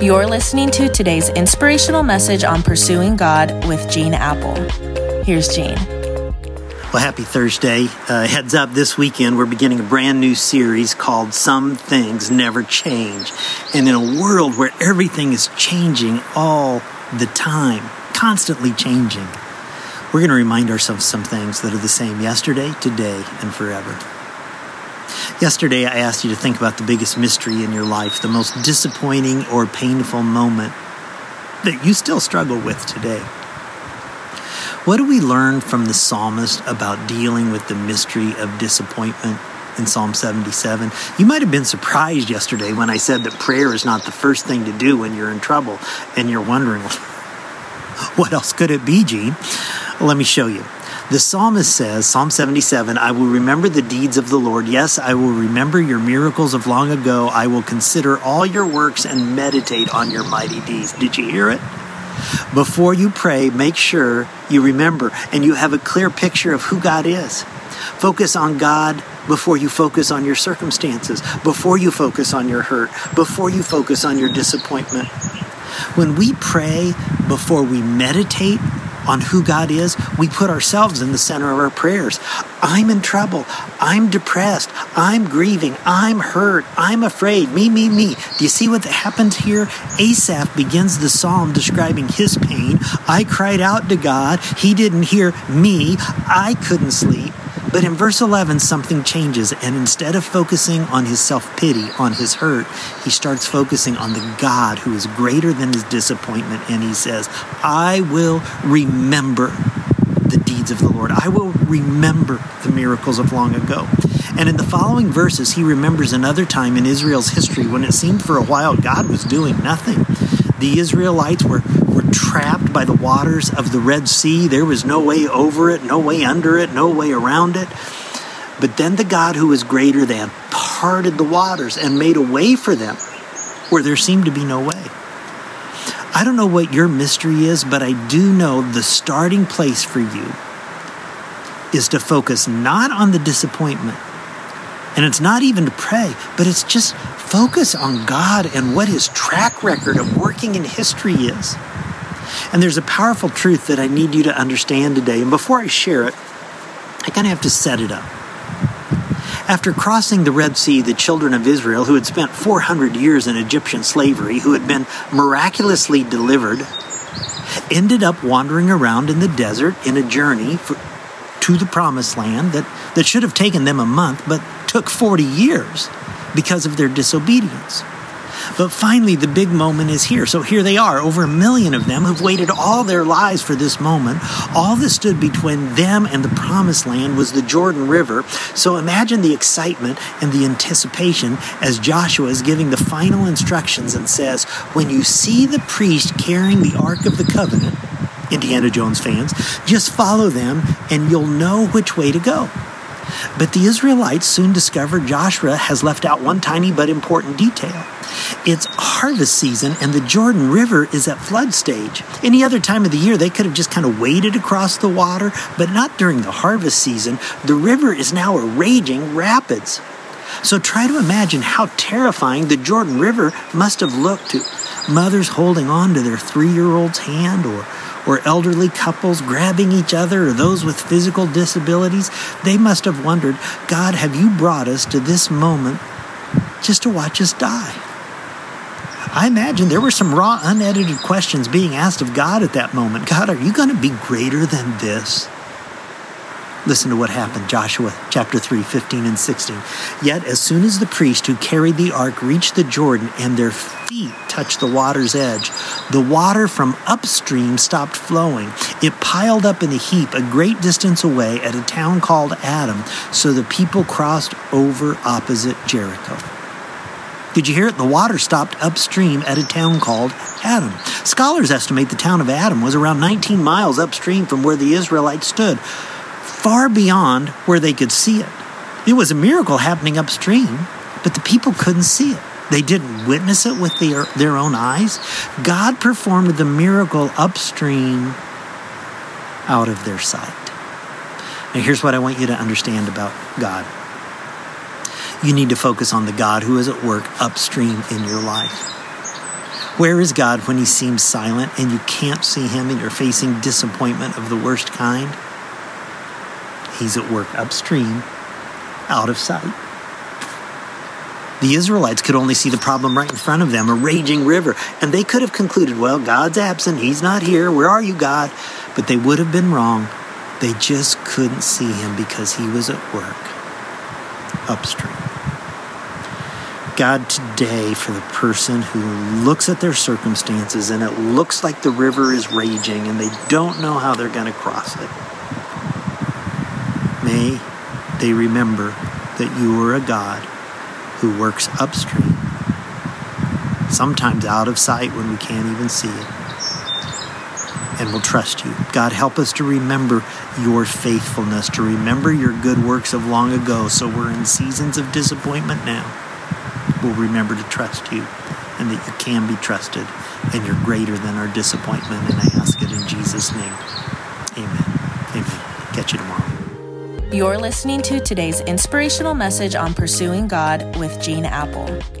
You're listening to today's inspirational message on pursuing God with Gene Appel. Here's Gene. Well, happy Thursday. Uh, heads up, this weekend we're beginning a brand new series called Some Things Never Change. And in a world where everything is changing all the time, constantly changing, we're going to remind ourselves some things that are the same yesterday, today, and forever. Yesterday, I asked you to think about the biggest mystery in your life, the most disappointing or painful moment that you still struggle with today. What do we learn from the psalmist about dealing with the mystery of disappointment in Psalm 77? You might have been surprised yesterday when I said that prayer is not the first thing to do when you're in trouble and you're wondering, what else could it be, Gene? Let me show you. The psalmist says, Psalm 77, I will remember the deeds of the Lord. Yes, I will remember your miracles of long ago. I will consider all your works and meditate on your mighty deeds. Did you hear it? Before you pray, make sure you remember and you have a clear picture of who God is. Focus on God before you focus on your circumstances, before you focus on your hurt, before you focus on your disappointment. When we pray before we meditate on who God is, we put ourselves in the center of our prayers. I'm in trouble. I'm depressed. I'm grieving. I'm hurt. I'm afraid. Me, me, me. Do you see what happens here? Asaph begins the psalm describing his pain. I cried out to God. He didn't hear me. I couldn't sleep. But in verse 11, something changes, and instead of focusing on his self pity, on his hurt, he starts focusing on the God who is greater than his disappointment, and he says, I will remember the deeds of the Lord. I will remember the miracles of long ago. And in the following verses, he remembers another time in Israel's history when it seemed for a while God was doing nothing. The Israelites were, were trapped by the waters of the Red Sea. There was no way over it, no way under it, no way around it. But then the God who is greater than parted the waters and made a way for them where there seemed to be no way. I don't know what your mystery is, but I do know the starting place for you is to focus not on the disappointment, and it's not even to pray, but it's just focus on God and what His track record of working in history is. And there's a powerful truth that I need you to understand today. And before I share it, I kind of have to set it up. After crossing the Red Sea, the children of Israel, who had spent 400 years in Egyptian slavery, who had been miraculously delivered, ended up wandering around in the desert in a journey for, to the promised land that, that should have taken them a month, but took 40 years because of their disobedience. But finally, the big moment is here. So here they are, over a million of them have waited all their lives for this moment. All that stood between them and the promised land was the Jordan River. So imagine the excitement and the anticipation as Joshua is giving the final instructions and says, When you see the priest carrying the Ark of the Covenant, Indiana Jones fans, just follow them and you'll know which way to go. But the Israelites soon discover Joshua has left out one tiny but important detail. It's harvest season and the Jordan River is at flood stage. Any other time of the year, they could have just kind of waded across the water, but not during the harvest season. The river is now a raging rapids. So try to imagine how terrifying the Jordan River must have looked to mothers holding on to their three year old's hand or or elderly couples grabbing each other or those with physical disabilities, they must have wondered, God, have you brought us to this moment just to watch us die? I imagine there were some raw, unedited questions being asked of God at that moment. God, are you going to be greater than this? Listen to what happened, Joshua chapter 3, 15 and 16. Yet, as soon as the priest who carried the ark reached the Jordan and their feet touched the water's edge, the water from upstream stopped flowing. It piled up in a heap a great distance away at a town called Adam, so the people crossed over opposite Jericho. Did you hear it? The water stopped upstream at a town called Adam. Scholars estimate the town of Adam was around 19 miles upstream from where the Israelites stood far beyond where they could see it. It was a miracle happening upstream, but the people couldn't see it. They didn't witness it with their, their own eyes. God performed the miracle upstream out of their sight. Now, here's what I want you to understand about God you need to focus on the God who is at work upstream in your life. Where is God when he seems silent and you can't see him and you're facing disappointment of the worst kind? He's at work upstream, out of sight. The Israelites could only see the problem right in front of them, a raging river, and they could have concluded, well, God's absent, He's not here, where are you, God? But they would have been wrong. They just couldn't see Him because He was at work upstream. God, today, for the person who looks at their circumstances and it looks like the river is raging and they don't know how they're going to cross it, may they remember that you are a God who works upstream, sometimes out of sight when we can't even see it. And will trust you. God, help us to remember your faithfulness, to remember your good works of long ago. So we're in seasons of disappointment now. We'll remember to trust you and that you can be trusted and you're greater than our disappointment. And I ask it in Jesus' name. You're listening to today's inspirational message on pursuing God with Gene Appel.